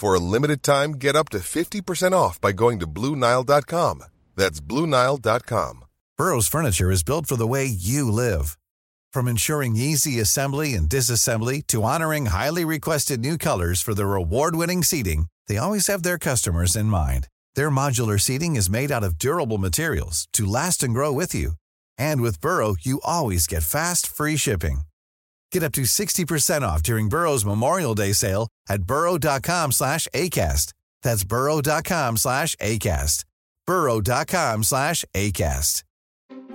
For a limited time, get up to 50% off by going to Bluenile.com. That's Bluenile.com. Burrow's furniture is built for the way you live. From ensuring easy assembly and disassembly to honoring highly requested new colors for their award winning seating, they always have their customers in mind. Their modular seating is made out of durable materials to last and grow with you. And with Burrow, you always get fast, free shipping. Get up to 60% off during Burrow's Memorial Day sale at burrow.com slash ACAST. That's burrow.com slash ACAST. burrow.com slash ACAST.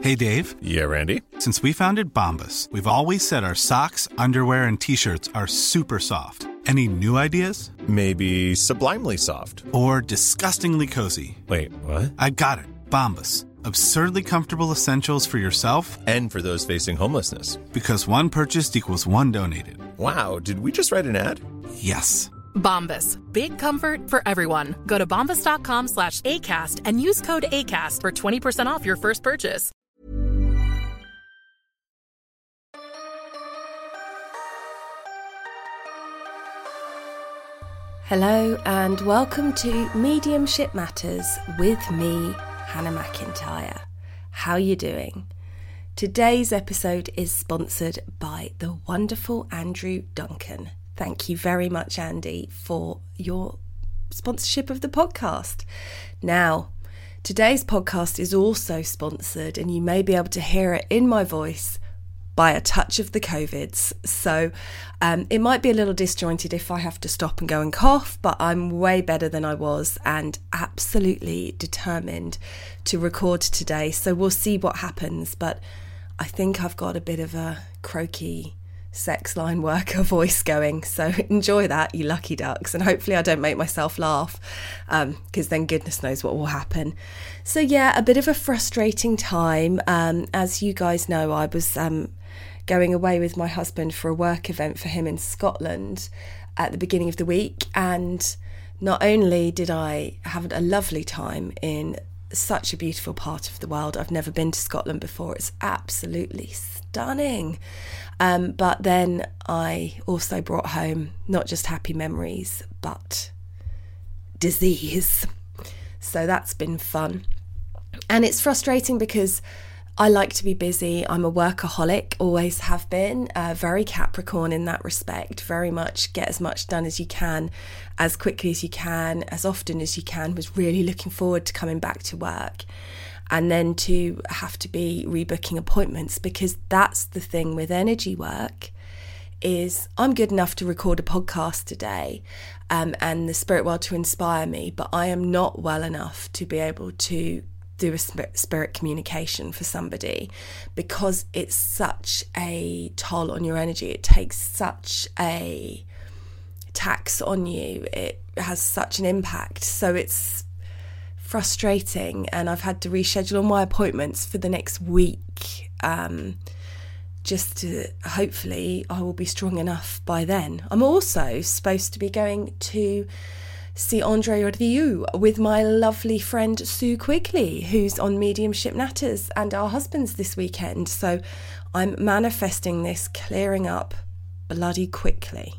Hey, Dave. Yeah, Randy. Since we founded Bombas, we've always said our socks, underwear, and T-shirts are super soft. Any new ideas? Maybe sublimely soft. Or disgustingly cozy. Wait, what? I got it. Bombas. Absurdly comfortable essentials for yourself And for those facing homelessness. because one purchased equals one donated. Wow, did we just write an ad? Yes. Bombas. Big comfort for everyone. Go to bombas.com slash ACAST and use code ACAST for 20% off your first purchase. Hello and welcome to Mediumship Matters with me, Hannah McIntyre. How you doing? Today's episode is sponsored by the wonderful Andrew Duncan. Thank you very much, Andy, for your sponsorship of the podcast. Now, today's podcast is also sponsored, and you may be able to hear it in my voice by a touch of the COVIDs. So um, it might be a little disjointed if I have to stop and go and cough, but I'm way better than I was and absolutely determined to record today. So we'll see what happens. But I think I've got a bit of a croaky sex line worker voice going. So enjoy that, you lucky ducks. And hopefully I don't make myself laugh because then goodness knows what will happen. So, yeah, a bit of a frustrating time. Um, as you guys know, I was. Um, going away with my husband for a work event for him in Scotland at the beginning of the week. And not only did I have a lovely time in such a beautiful part of the world, I've never been to Scotland before, it's absolutely stunning. Um, but then I also brought home not just happy memories, but disease. So that's been fun. And it's frustrating because I like to be busy. I'm a workaholic, always have been, uh, very Capricorn in that respect. Very much get as much done as you can, as quickly as you can, as often as you can. Was really looking forward to coming back to work. And then to have to be rebooking appointments because that's the thing with energy work is I'm good enough to record a podcast today um, and the spirit world to inspire me, but I am not well enough to be able to do a spirit communication for somebody because it's such a toll on your energy. It takes such a tax on you. It has such an impact. So it's frustrating. And I've had to reschedule all my appointments for the next week. Um, just to hopefully I will be strong enough by then. I'm also supposed to be going to see Andre Rieu with my lovely friend Sue Quigley, who's on Mediumship Natters and our husbands this weekend. So I'm manifesting this clearing up bloody quickly.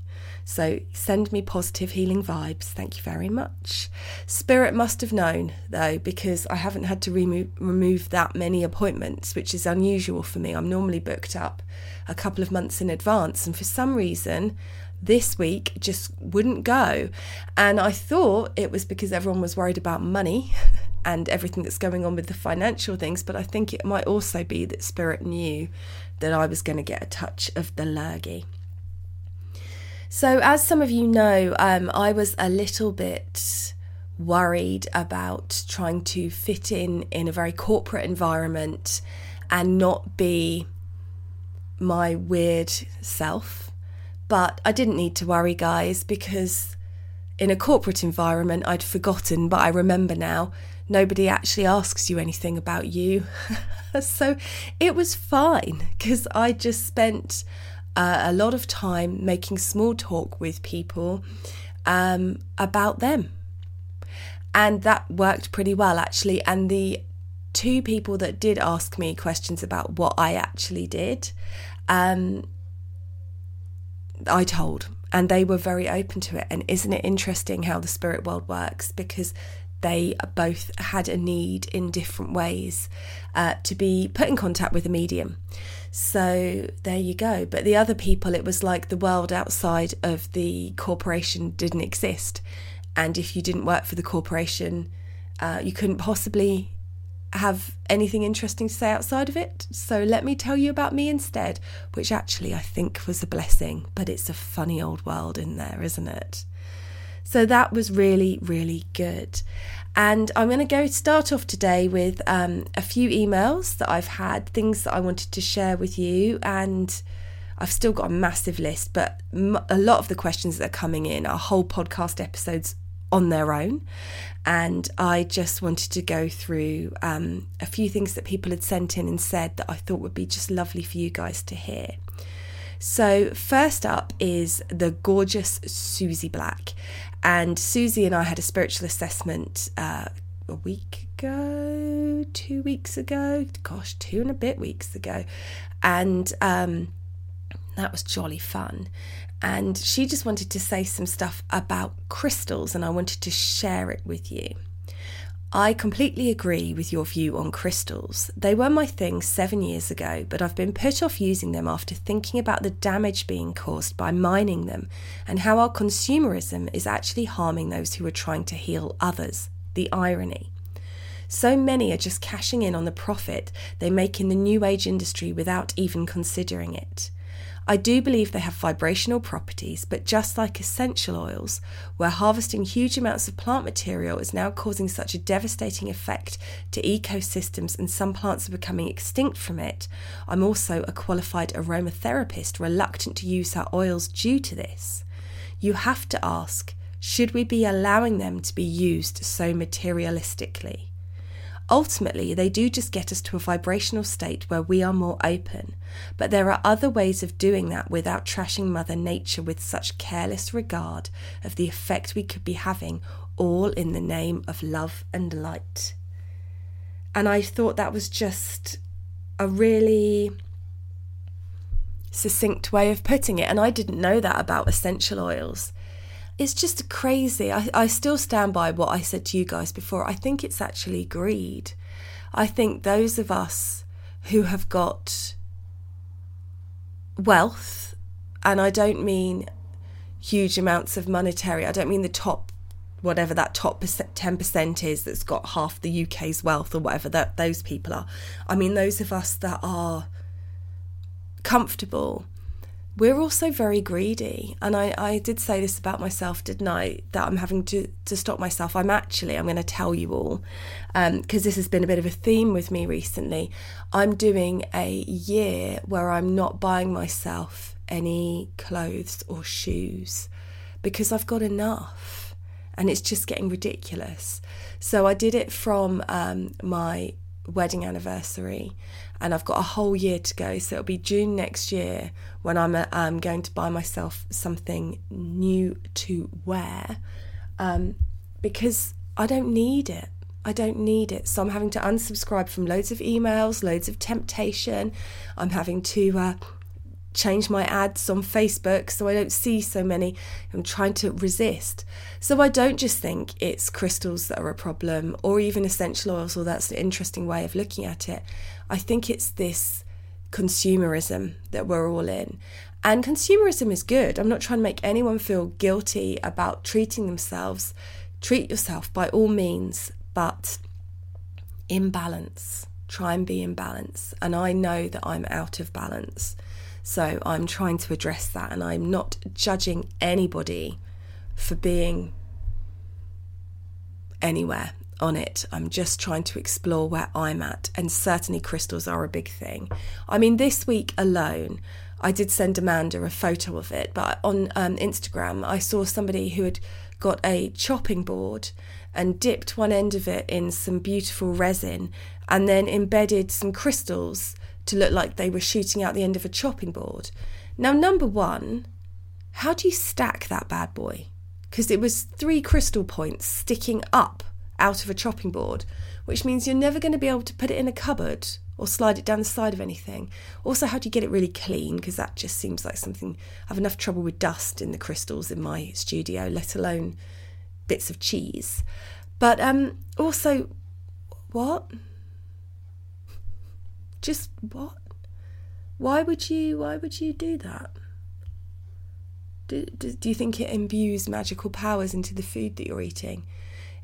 So send me positive healing vibes. Thank you very much. Spirit must have known, though, because I haven't had to remove, remove that many appointments, which is unusual for me. I'm normally booked up a couple of months in advance, and for some reason, this week just wouldn't go. And I thought it was because everyone was worried about money and everything that's going on with the financial things, but I think it might also be that Spirit knew that I was going to get a touch of the lurgy. So, as some of you know, um, I was a little bit worried about trying to fit in in a very corporate environment and not be my weird self. But I didn't need to worry, guys, because in a corporate environment, I'd forgotten, but I remember now, nobody actually asks you anything about you. so it was fine because I just spent uh, a lot of time making small talk with people um, about them. And that worked pretty well, actually. And the two people that did ask me questions about what I actually did, um, I told, and they were very open to it. And isn't it interesting how the spirit world works? Because they both had a need in different ways uh, to be put in contact with a medium. So there you go. But the other people, it was like the world outside of the corporation didn't exist. And if you didn't work for the corporation, uh, you couldn't possibly have anything interesting to say outside of it. So let me tell you about me instead, which actually I think was a blessing, but it's a funny old world in there, isn't it? So that was really, really good. And I'm going to go start off today with um, a few emails that I've had, things that I wanted to share with you. And I've still got a massive list, but a lot of the questions that are coming in are whole podcast episodes on their own. And I just wanted to go through um, a few things that people had sent in and said that I thought would be just lovely for you guys to hear. So, first up is the gorgeous Susie Black. And Susie and I had a spiritual assessment uh, a week ago, two weeks ago, gosh, two and a bit weeks ago. And um, that was jolly fun. And she just wanted to say some stuff about crystals, and I wanted to share it with you. I completely agree with your view on crystals. They were my thing seven years ago, but I've been put off using them after thinking about the damage being caused by mining them and how our consumerism is actually harming those who are trying to heal others. The irony. So many are just cashing in on the profit they make in the new age industry without even considering it. I do believe they have vibrational properties, but just like essential oils, where harvesting huge amounts of plant material is now causing such a devastating effect to ecosystems and some plants are becoming extinct from it, I'm also a qualified aromatherapist reluctant to use our oils due to this. You have to ask should we be allowing them to be used so materialistically? Ultimately, they do just get us to a vibrational state where we are more open, but there are other ways of doing that without trashing Mother Nature with such careless regard of the effect we could be having, all in the name of love and light. And I thought that was just a really succinct way of putting it. And I didn't know that about essential oils it's just crazy. I, I still stand by what I said to you guys before. I think it's actually greed. I think those of us who have got wealth, and I don't mean huge amounts of monetary, I don't mean the top, whatever that top 10% is that's got half the UK's wealth or whatever that those people are. I mean those of us that are comfortable we're also very greedy. And I, I did say this about myself, didn't I? That I'm having to, to stop myself. I'm actually, I'm going to tell you all, because um, this has been a bit of a theme with me recently. I'm doing a year where I'm not buying myself any clothes or shoes because I've got enough and it's just getting ridiculous. So I did it from um, my wedding anniversary and I've got a whole year to go. So it'll be June next year when I'm um, going to buy myself something new to wear. Um, because I don't need it. I don't need it. So I'm having to unsubscribe from loads of emails, loads of temptation. I'm having to uh, change my ads on Facebook so I don't see so many. I'm trying to resist. So I don't just think it's crystals that are a problem or even essential oils, or that's an interesting way of looking at it. I think it's this consumerism that we're all in. And consumerism is good. I'm not trying to make anyone feel guilty about treating themselves. Treat yourself by all means, but in balance. Try and be in balance. And I know that I'm out of balance. So I'm trying to address that and I'm not judging anybody for being anywhere on it. I'm just trying to explore where I'm at. And certainly crystals are a big thing. I mean, this week alone, I did send Amanda a photo of it, but on um, Instagram, I saw somebody who had got a chopping board and dipped one end of it in some beautiful resin and then embedded some crystals to look like they were shooting out the end of a chopping board. Now, number one, how do you stack that bad boy? Because it was three crystal points sticking up out of a chopping board, which means you're never going to be able to put it in a cupboard or slide it down the side of anything. Also, how do you get it really clean? Because that just seems like something I have enough trouble with dust in the crystals in my studio, let alone bits of cheese. But um, also, what? Just what? Why would you? Why would you do that? Do, do, do you think it imbues magical powers into the food that you're eating?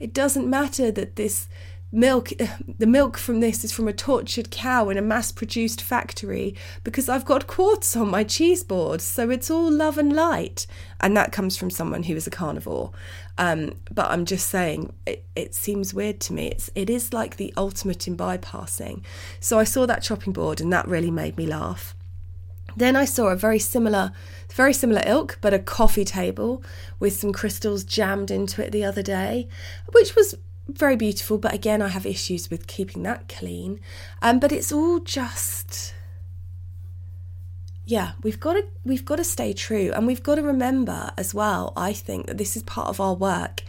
It doesn't matter that this milk the milk from this is from a tortured cow in a mass produced factory because I've got quartz on my cheese board so it's all love and light. And that comes from someone who is a carnivore. Um, but I'm just saying it, it seems weird to me. It's it is like the ultimate in bypassing. So I saw that chopping board and that really made me laugh then I saw a very similar, very similar ilk, but a coffee table with some crystals jammed into it the other day, which was very beautiful. But again, I have issues with keeping that clean. Um, but it's all just, yeah, we've got to we've got to stay true, and we've got to remember as well. I think that this is part of our work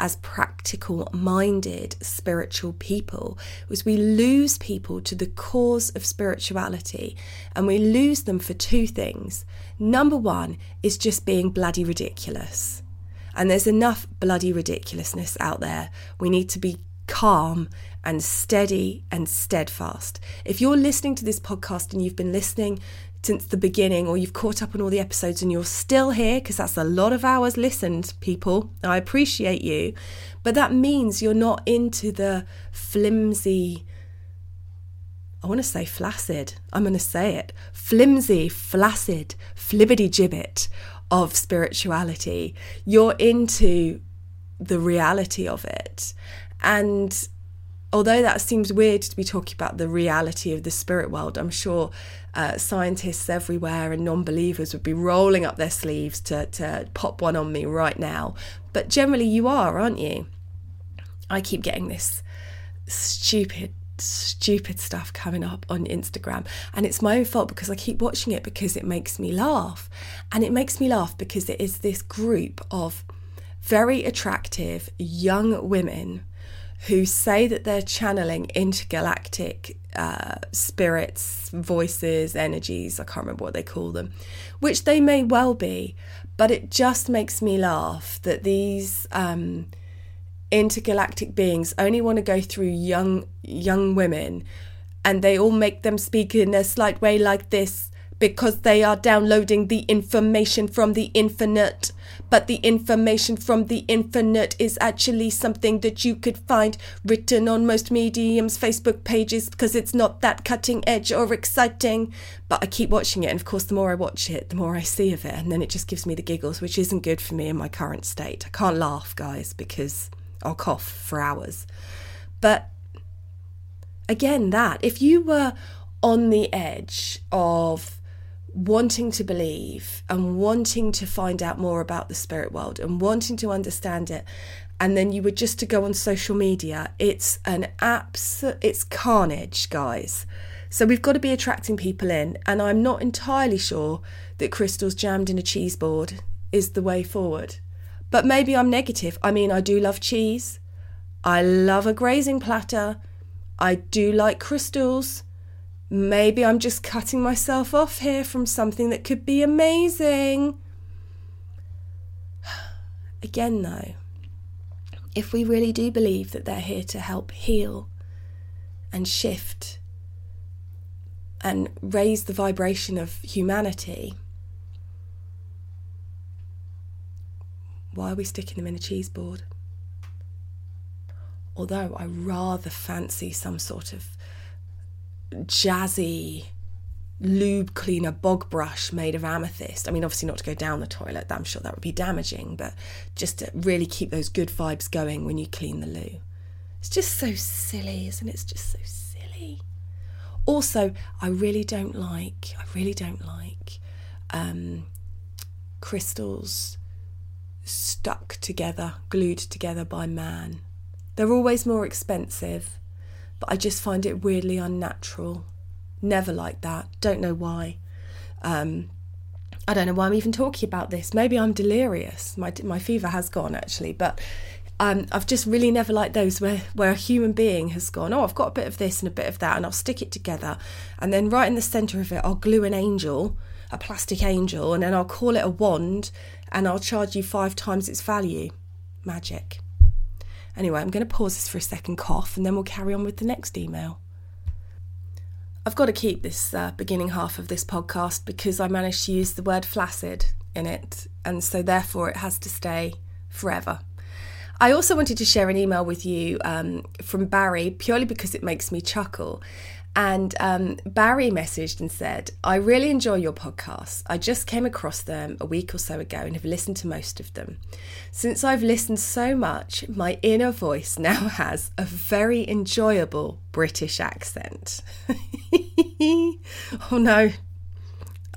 as practical minded spiritual people was we lose people to the cause of spirituality and we lose them for two things. Number one is just being bloody ridiculous. And there's enough bloody ridiculousness out there. We need to be calm and steady and steadfast. If you're listening to this podcast and you've been listening since the beginning or you've caught up on all the episodes and you're still here because that's a lot of hours listened people. I appreciate you. But that means you're not into the flimsy i want to say flaccid i'm going to say it flimsy flaccid flibbity gibbet of spirituality. You're into the reality of it. And although that seems weird to be talking about the reality of the spirit world, I'm sure uh, scientists everywhere and non believers would be rolling up their sleeves to, to pop one on me right now. But generally, you are, aren't you? I keep getting this stupid stupid stuff coming up on Instagram. And it's my own fault because I keep watching it because it makes me laugh. And it makes me laugh because it is this group of very attractive young women who say that they're channeling intergalactic uh, spirits, voices, energies, I can't remember what they call them, which they may well be, but it just makes me laugh that these um, intergalactic beings only want to go through young young women and they all make them speak in a slight way like this because they are downloading the information from the infinite. But the information from the infinite is actually something that you could find written on most mediums' Facebook pages because it's not that cutting edge or exciting. But I keep watching it, and of course, the more I watch it, the more I see of it, and then it just gives me the giggles, which isn't good for me in my current state. I can't laugh, guys, because I'll cough for hours. But again, that if you were on the edge of wanting to believe and wanting to find out more about the spirit world and wanting to understand it and then you were just to go on social media it's an abs it's carnage guys so we've got to be attracting people in and i'm not entirely sure that crystals jammed in a cheese board is the way forward But maybe I'm negative. I mean, I do love cheese. I love a grazing platter. I do like crystals. Maybe I'm just cutting myself off here from something that could be amazing. Again, though, if we really do believe that they're here to help heal and shift and raise the vibration of humanity, why are we sticking them in a cheese board? Although I rather fancy some sort of jazzy lube cleaner bog brush made of amethyst. I mean, obviously not to go down the toilet, I'm sure that would be damaging, but just to really keep those good vibes going when you clean the loo. It's just so silly, isn't it? It's just so silly. Also, I really don't like, I really don't like um, crystals stuck together, glued together by man. They're always more expensive, but I just find it weirdly unnatural. Never like that. Don't know why. Um, I don't know why I'm even talking about this. Maybe I'm delirious. My my fever has gone actually, but um, I've just really never liked those where where a human being has gone. Oh, I've got a bit of this and a bit of that, and I'll stick it together, and then right in the centre of it, I'll glue an angel, a plastic angel, and then I'll call it a wand, and I'll charge you five times its value. Magic. Anyway, I'm going to pause this for a second, cough, and then we'll carry on with the next email. I've got to keep this uh, beginning half of this podcast because I managed to use the word flaccid in it, and so therefore it has to stay forever. I also wanted to share an email with you um, from Barry purely because it makes me chuckle. And um, Barry messaged and said, I really enjoy your podcasts. I just came across them a week or so ago and have listened to most of them. Since I've listened so much, my inner voice now has a very enjoyable British accent. oh no,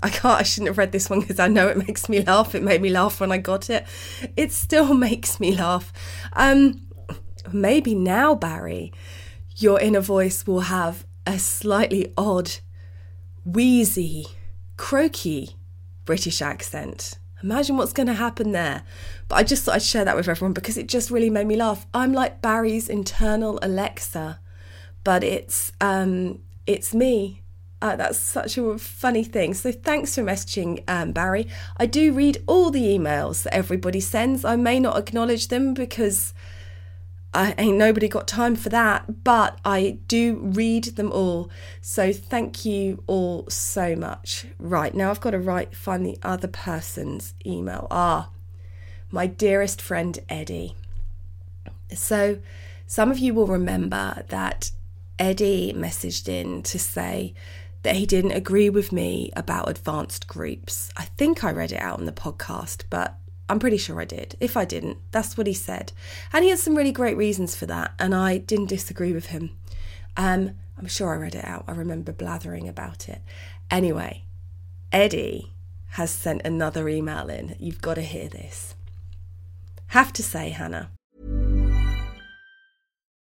I can't, I shouldn't have read this one because I know it makes me laugh. It made me laugh when I got it. It still makes me laugh. Um, maybe now, Barry, your inner voice will have a slightly odd, wheezy, croaky British accent. Imagine what's going to happen there. But I just thought I'd share that with everyone because it just really made me laugh. I'm like Barry's internal Alexa, but it's um, it's me. Uh, that's such a funny thing. So thanks for messaging, um, Barry. I do read all the emails that everybody sends. I may not acknowledge them because I ain't nobody got time for that, but I do read them all. So thank you all so much. Right, now I've got to write find the other person's email. Ah, my dearest friend Eddie. So some of you will remember that Eddie messaged in to say that he didn't agree with me about advanced groups. I think I read it out on the podcast, but I'm pretty sure I did. If I didn't, that's what he said. And he had some really great reasons for that, and I didn't disagree with him. Um, I'm sure I read it out. I remember blathering about it. Anyway, Eddie has sent another email in. You've got to hear this. Have to say, Hannah.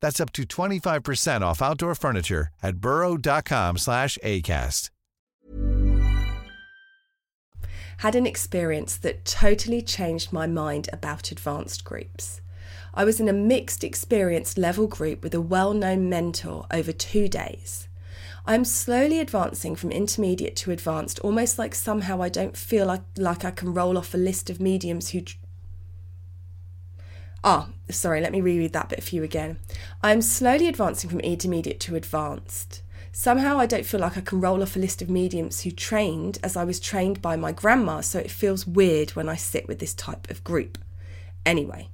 That's up to 25% off outdoor furniture at burrow.com slash ACAST. Had an experience that totally changed my mind about advanced groups. I was in a mixed experience level group with a well known mentor over two days. I'm slowly advancing from intermediate to advanced, almost like somehow I don't feel like, like I can roll off a list of mediums who. Ah, sorry, let me reread that bit for you again. I'm slowly advancing from intermediate to advanced. Somehow I don't feel like I can roll off a list of mediums who trained as I was trained by my grandma, so it feels weird when I sit with this type of group. Anyway,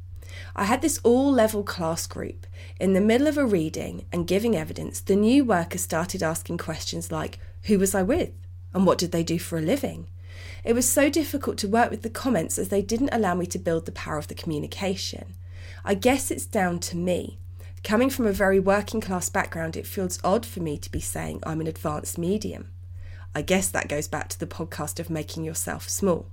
I had this all level class group. In the middle of a reading and giving evidence, the new worker started asking questions like Who was I with? And what did they do for a living? It was so difficult to work with the comments as they didn't allow me to build the power of the communication. I guess it's down to me. Coming from a very working class background, it feels odd for me to be saying I'm an advanced medium. I guess that goes back to the podcast of making yourself small.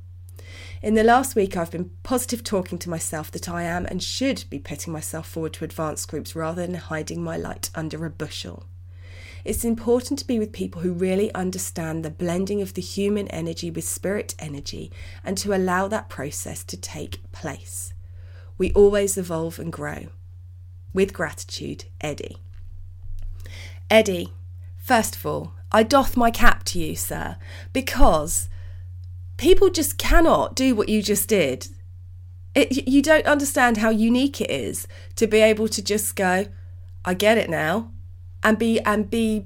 In the last week, I've been positive talking to myself that I am and should be putting myself forward to advanced groups rather than hiding my light under a bushel. It's important to be with people who really understand the blending of the human energy with spirit energy and to allow that process to take place. We always evolve and grow. With gratitude, Eddie. Eddie, first of all, I doff my cap to you, sir, because people just cannot do what you just did. It, you don't understand how unique it is to be able to just go, I get it now, and be and be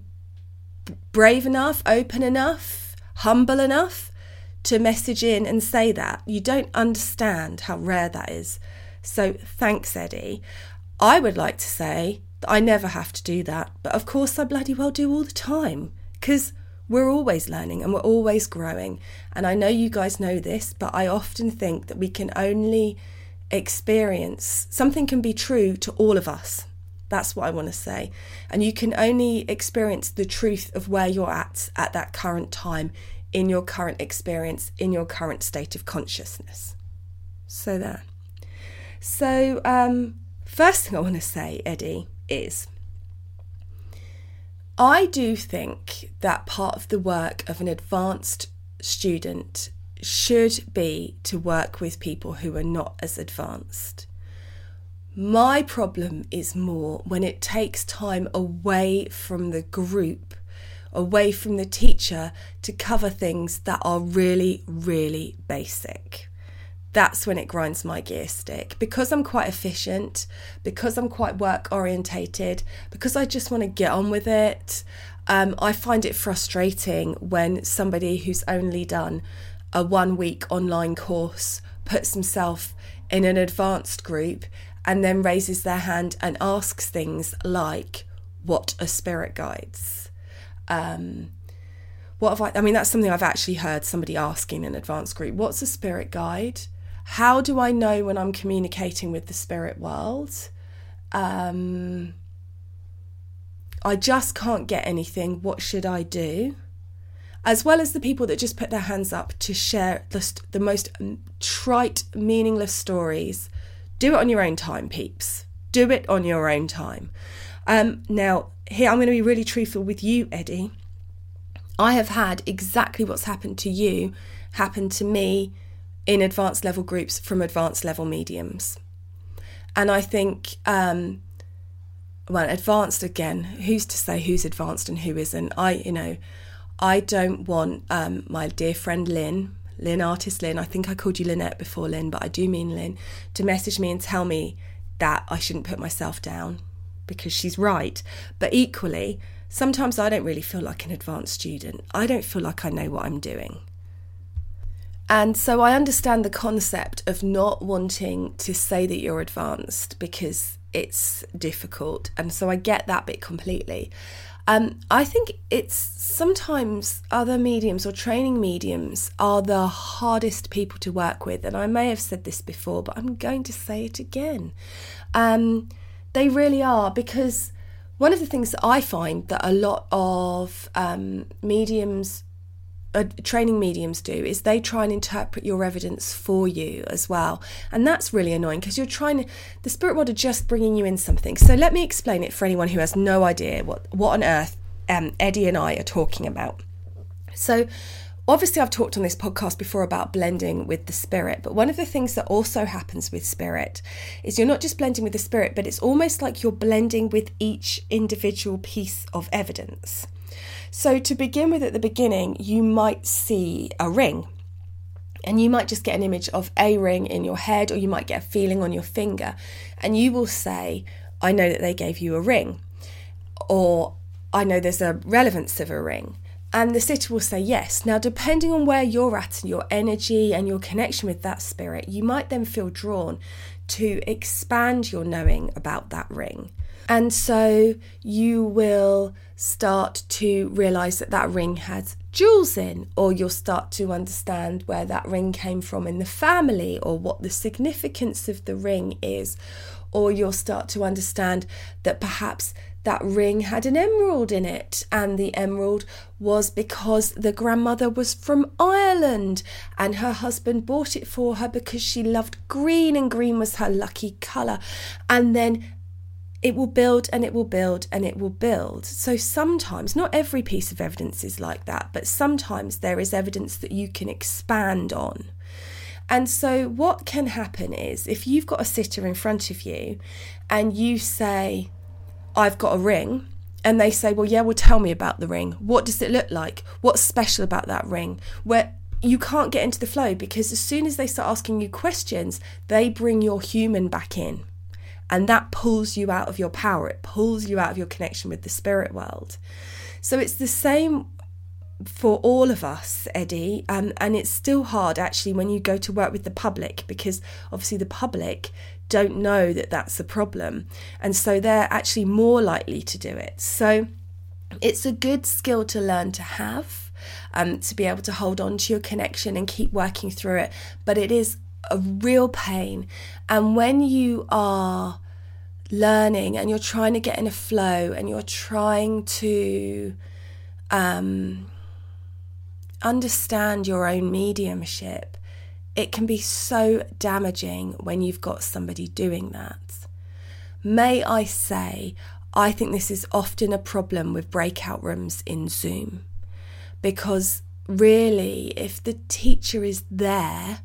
brave enough, open enough, humble enough to message in and say that. You don't understand how rare that is. So thanks, Eddie. I would like to say that I never have to do that, but of course I bloody well do all the time because we're always learning and we're always growing. And I know you guys know this, but I often think that we can only experience something can be true to all of us. That's what I want to say. And you can only experience the truth of where you're at at that current time, in your current experience, in your current state of consciousness. So, there. So, um, first thing I want to say, Eddie, is I do think that part of the work of an advanced student should be to work with people who are not as advanced. My problem is more when it takes time away from the group, away from the teacher to cover things that are really, really basic that's when it grinds my gear stick. Because I'm quite efficient, because I'm quite work orientated, because I just want to get on with it, um, I find it frustrating when somebody who's only done a one week online course puts himself in an advanced group and then raises their hand and asks things like, What are spirit guides? Um, what have I, I mean, that's something I've actually heard somebody asking in an advanced group. What's a spirit guide? How do I know when I'm communicating with the spirit world? Um, I just can't get anything. What should I do? As well as the people that just put their hands up to share the, the most trite, meaningless stories. Do it on your own time, peeps. Do it on your own time. Um, now, here I'm going to be really truthful with you, Eddie. I have had exactly what's happened to you happen to me in advanced level groups from advanced level mediums. And I think, um, well, advanced again, who's to say who's advanced and who isn't? I, you know, I don't want um, my dear friend Lynn, Lynn, artist Lynn, I think I called you Lynette before Lynn, but I do mean Lynn, to message me and tell me that I shouldn't put myself down because she's right. But equally, sometimes I don't really feel like an advanced student. I don't feel like I know what I'm doing. And so I understand the concept of not wanting to say that you're advanced because it's difficult. And so I get that bit completely. Um, I think it's sometimes other mediums or training mediums are the hardest people to work with. And I may have said this before, but I'm going to say it again. Um, they really are because one of the things that I find that a lot of um, mediums uh, training mediums do is they try and interpret your evidence for you as well. And that's really annoying because you're trying to, the spirit world are just bringing you in something. So let me explain it for anyone who has no idea what, what on earth um, Eddie and I are talking about. So, obviously, I've talked on this podcast before about blending with the spirit, but one of the things that also happens with spirit is you're not just blending with the spirit, but it's almost like you're blending with each individual piece of evidence. So, to begin with, at the beginning, you might see a ring. And you might just get an image of a ring in your head, or you might get a feeling on your finger. And you will say, I know that they gave you a ring. Or I know there's a relevance of a ring. And the sitter will say yes. Now, depending on where you're at and your energy and your connection with that spirit, you might then feel drawn to expand your knowing about that ring. And so you will start to realize that that ring has jewels in, or you'll start to understand where that ring came from in the family, or what the significance of the ring is, or you'll start to understand that perhaps that ring had an emerald in it, and the emerald was because the grandmother was from Ireland and her husband bought it for her because she loved green and green was her lucky colour. And then it will build and it will build and it will build. So sometimes, not every piece of evidence is like that, but sometimes there is evidence that you can expand on. And so, what can happen is if you've got a sitter in front of you and you say, I've got a ring, and they say, Well, yeah, well, tell me about the ring. What does it look like? What's special about that ring? Where you can't get into the flow because as soon as they start asking you questions, they bring your human back in and that pulls you out of your power, it pulls you out of your connection with the spirit world. So it's the same for all of us, Eddie, um, and it's still hard actually when you go to work with the public because obviously the public don't know that that's a problem, and so they're actually more likely to do it. So it's a good skill to learn to have. Um, to be able to hold on to your connection and keep working through it. But it is a real pain. And when you are learning and you're trying to get in a flow and you're trying to um, understand your own mediumship, it can be so damaging when you've got somebody doing that. May I say, I think this is often a problem with breakout rooms in Zoom because really, if the teacher is there,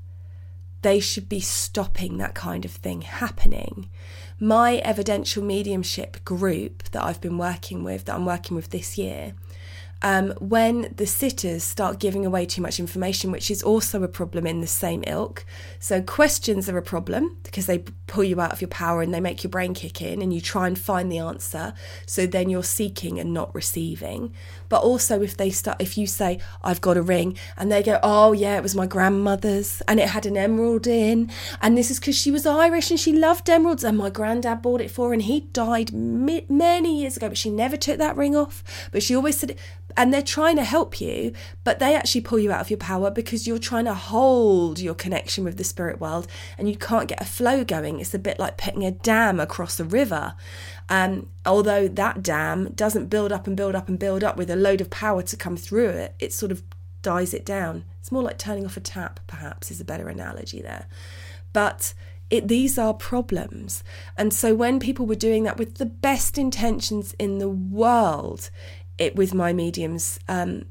they should be stopping that kind of thing happening. My evidential mediumship group that I've been working with, that I'm working with this year, um, when the sitters start giving away too much information, which is also a problem in the same ilk. So, questions are a problem because they pull you out of your power and they make your brain kick in, and you try and find the answer. So, then you're seeking and not receiving. But also, if they start, if you say, I've got a ring, and they go, Oh, yeah, it was my grandmother's, and it had an emerald in, and this is because she was Irish and she loved emeralds, and my granddad bought it for her, and he died many years ago, but she never took that ring off. But she always said, and they're trying to help you, but they actually pull you out of your power because you're trying to hold your connection with the spirit world and you can't get a flow going. It's a bit like putting a dam across a river. Um, although that dam doesn't build up and build up and build up with a load of power to come through it, it sort of dies it down. It's more like turning off a tap, perhaps, is a better analogy there. But it, these are problems. And so when people were doing that with the best intentions in the world, it with my mediums, um,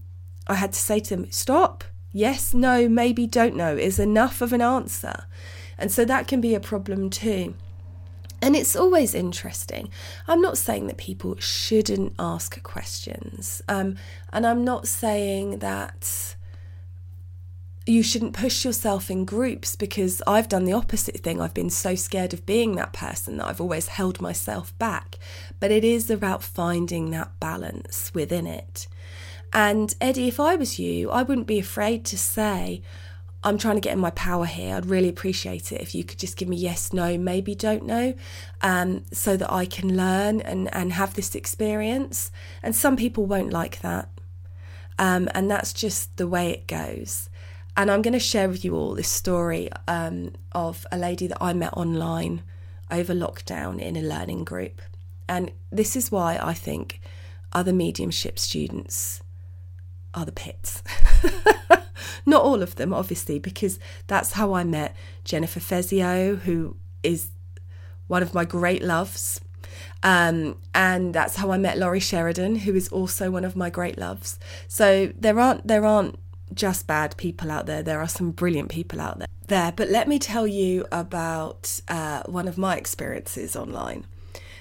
I had to say to them, stop. Yes, no, maybe, don't know is enough of an answer. And so that can be a problem too. And it's always interesting. I'm not saying that people shouldn't ask questions. Um, and I'm not saying that you shouldn't push yourself in groups because I've done the opposite thing. I've been so scared of being that person that I've always held myself back. But it is about finding that balance within it. And Eddie, if I was you, I wouldn't be afraid to say, I'm trying to get in my power here. I'd really appreciate it if you could just give me yes, no, maybe don't know, um, so that I can learn and, and have this experience. And some people won't like that. Um, and that's just the way it goes. And I'm going to share with you all this story um, of a lady that I met online over lockdown in a learning group. And this is why I think other mediumship students are the pits. Not all of them, obviously, because that's how I met Jennifer Fezio, who is one of my great loves. Um, and that's how I met Laurie Sheridan, who is also one of my great loves. So there aren't there aren't just bad people out there. There are some brilliant people out there. There, but let me tell you about uh, one of my experiences online.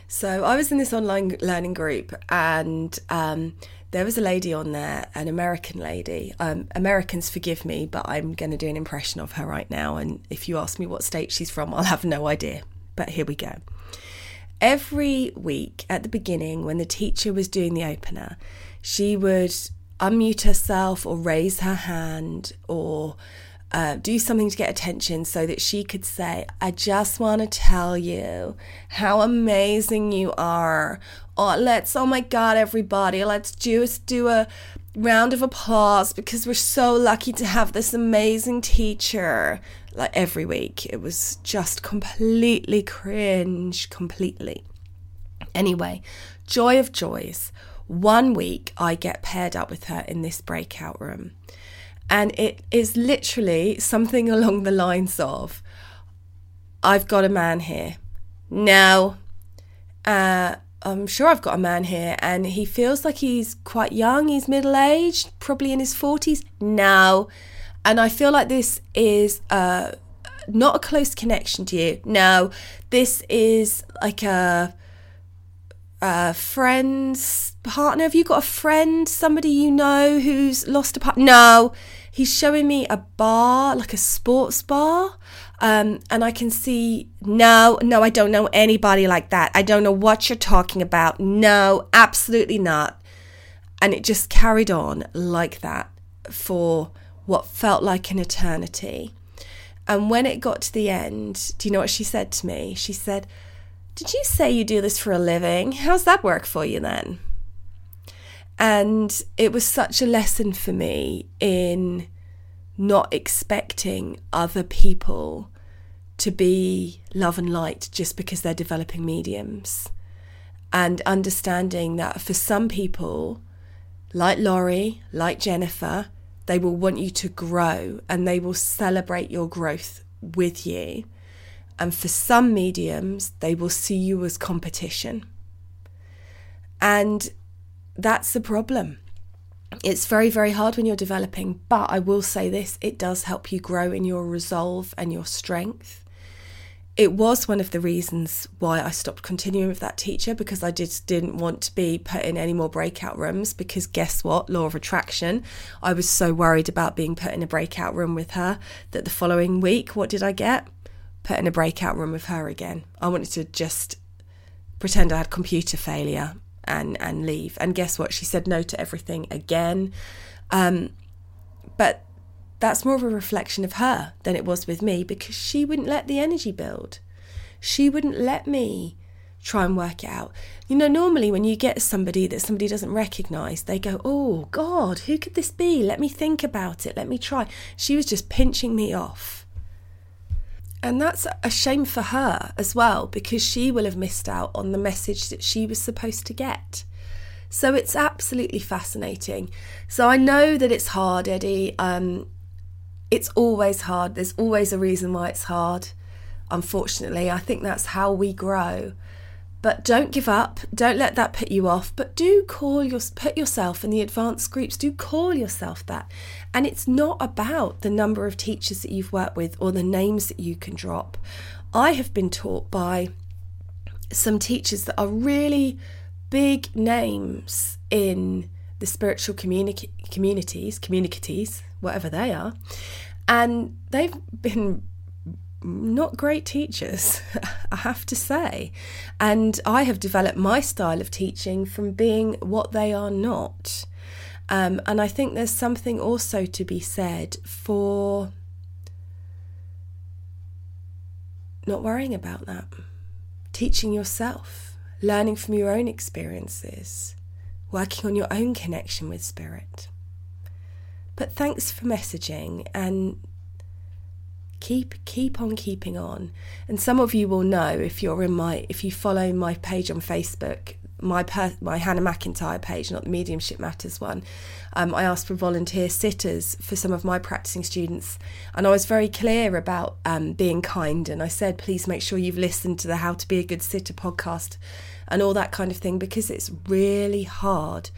So I was in this online learning group, and um, there was a lady on there, an American lady. Um, Americans forgive me, but I'm going to do an impression of her right now. And if you ask me what state she's from, I'll have no idea. But here we go. Every week at the beginning, when the teacher was doing the opener, she would unmute herself or raise her hand or uh, do something to get attention so that she could say, I just want to tell you how amazing you are. Oh, let's, oh my God, everybody, let's just do a round of applause because we're so lucky to have this amazing teacher. Like every week, it was just completely cringe, completely. Anyway, joy of joys. One week, I get paired up with her in this breakout room. And it is literally something along the lines of I've got a man here. No. Uh, I'm sure I've got a man here, and he feels like he's quite young. He's middle aged, probably in his 40s. No. And I feel like this is uh, not a close connection to you. No. This is like a a friend's partner? Have you got a friend, somebody you know who's lost a partner? No, he's showing me a bar, like a sports bar. Um, and I can see, no, no, I don't know anybody like that. I don't know what you're talking about. No, absolutely not. And it just carried on like that for what felt like an eternity. And when it got to the end, do you know what she said to me? She said, did you say you do this for a living? How's that work for you then? And it was such a lesson for me in not expecting other people to be love and light just because they're developing mediums. And understanding that for some people, like Laurie, like Jennifer, they will want you to grow and they will celebrate your growth with you. And for some mediums, they will see you as competition. And that's the problem. It's very, very hard when you're developing, but I will say this it does help you grow in your resolve and your strength. It was one of the reasons why I stopped continuing with that teacher because I just didn't want to be put in any more breakout rooms. Because guess what? Law of attraction. I was so worried about being put in a breakout room with her that the following week, what did I get? put in a breakout room with her again. I wanted to just pretend I had computer failure and and leave. And guess what? She said no to everything again. Um, but that's more of a reflection of her than it was with me because she wouldn't let the energy build. She wouldn't let me try and work it out. You know, normally when you get somebody that somebody doesn't recognize, they go, Oh God, who could this be? Let me think about it. Let me try. She was just pinching me off. And that's a shame for her as well, because she will have missed out on the message that she was supposed to get. So it's absolutely fascinating. So I know that it's hard, Eddie. Um, it's always hard. There's always a reason why it's hard. Unfortunately, I think that's how we grow. But don't give up. Don't let that put you off. But do call your put yourself in the advanced groups. Do call yourself that. And it's not about the number of teachers that you've worked with or the names that you can drop. I have been taught by some teachers that are really big names in the spiritual communi- communities, communities, whatever they are, and they've been not great teachers, I have to say. And I have developed my style of teaching from being what they are not. Um, and I think there's something also to be said for not worrying about that, teaching yourself, learning from your own experiences, working on your own connection with spirit. But thanks for messaging and keep keep on keeping on and some of you will know if you're in my if you follow my page on facebook my per, my Hannah McIntyre page, not the Mediumship Matters one, um, I asked for volunteer sitters for some of my practicing students, and I was very clear about um, being kind. And I said, please make sure you've listened to the How to Be a Good Sitter podcast and all that kind of thing because it's really hard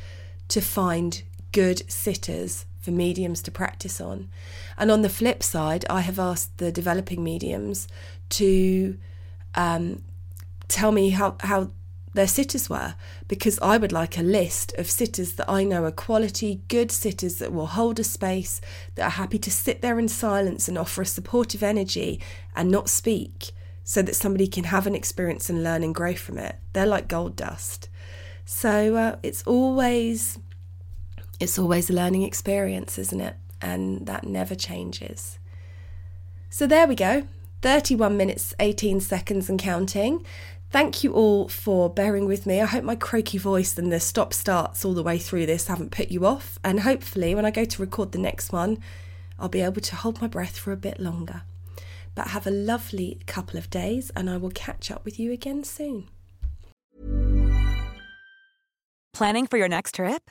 to find good sitters for mediums to practice on. And on the flip side, I have asked the developing mediums to um, tell me how, how their sitters were because I would like a list of sitters that I know are quality, good sitters that will hold a space, that are happy to sit there in silence and offer a supportive energy and not speak so that somebody can have an experience and learn and grow from it. They're like gold dust. So uh, it's always it's always a learning experience, isn't it? And that never changes. So there we go. 31 minutes, 18 seconds and counting. Thank you all for bearing with me. I hope my croaky voice and the stop starts all the way through this haven't put you off. And hopefully, when I go to record the next one, I'll be able to hold my breath for a bit longer. But have a lovely couple of days, and I will catch up with you again soon. Planning for your next trip?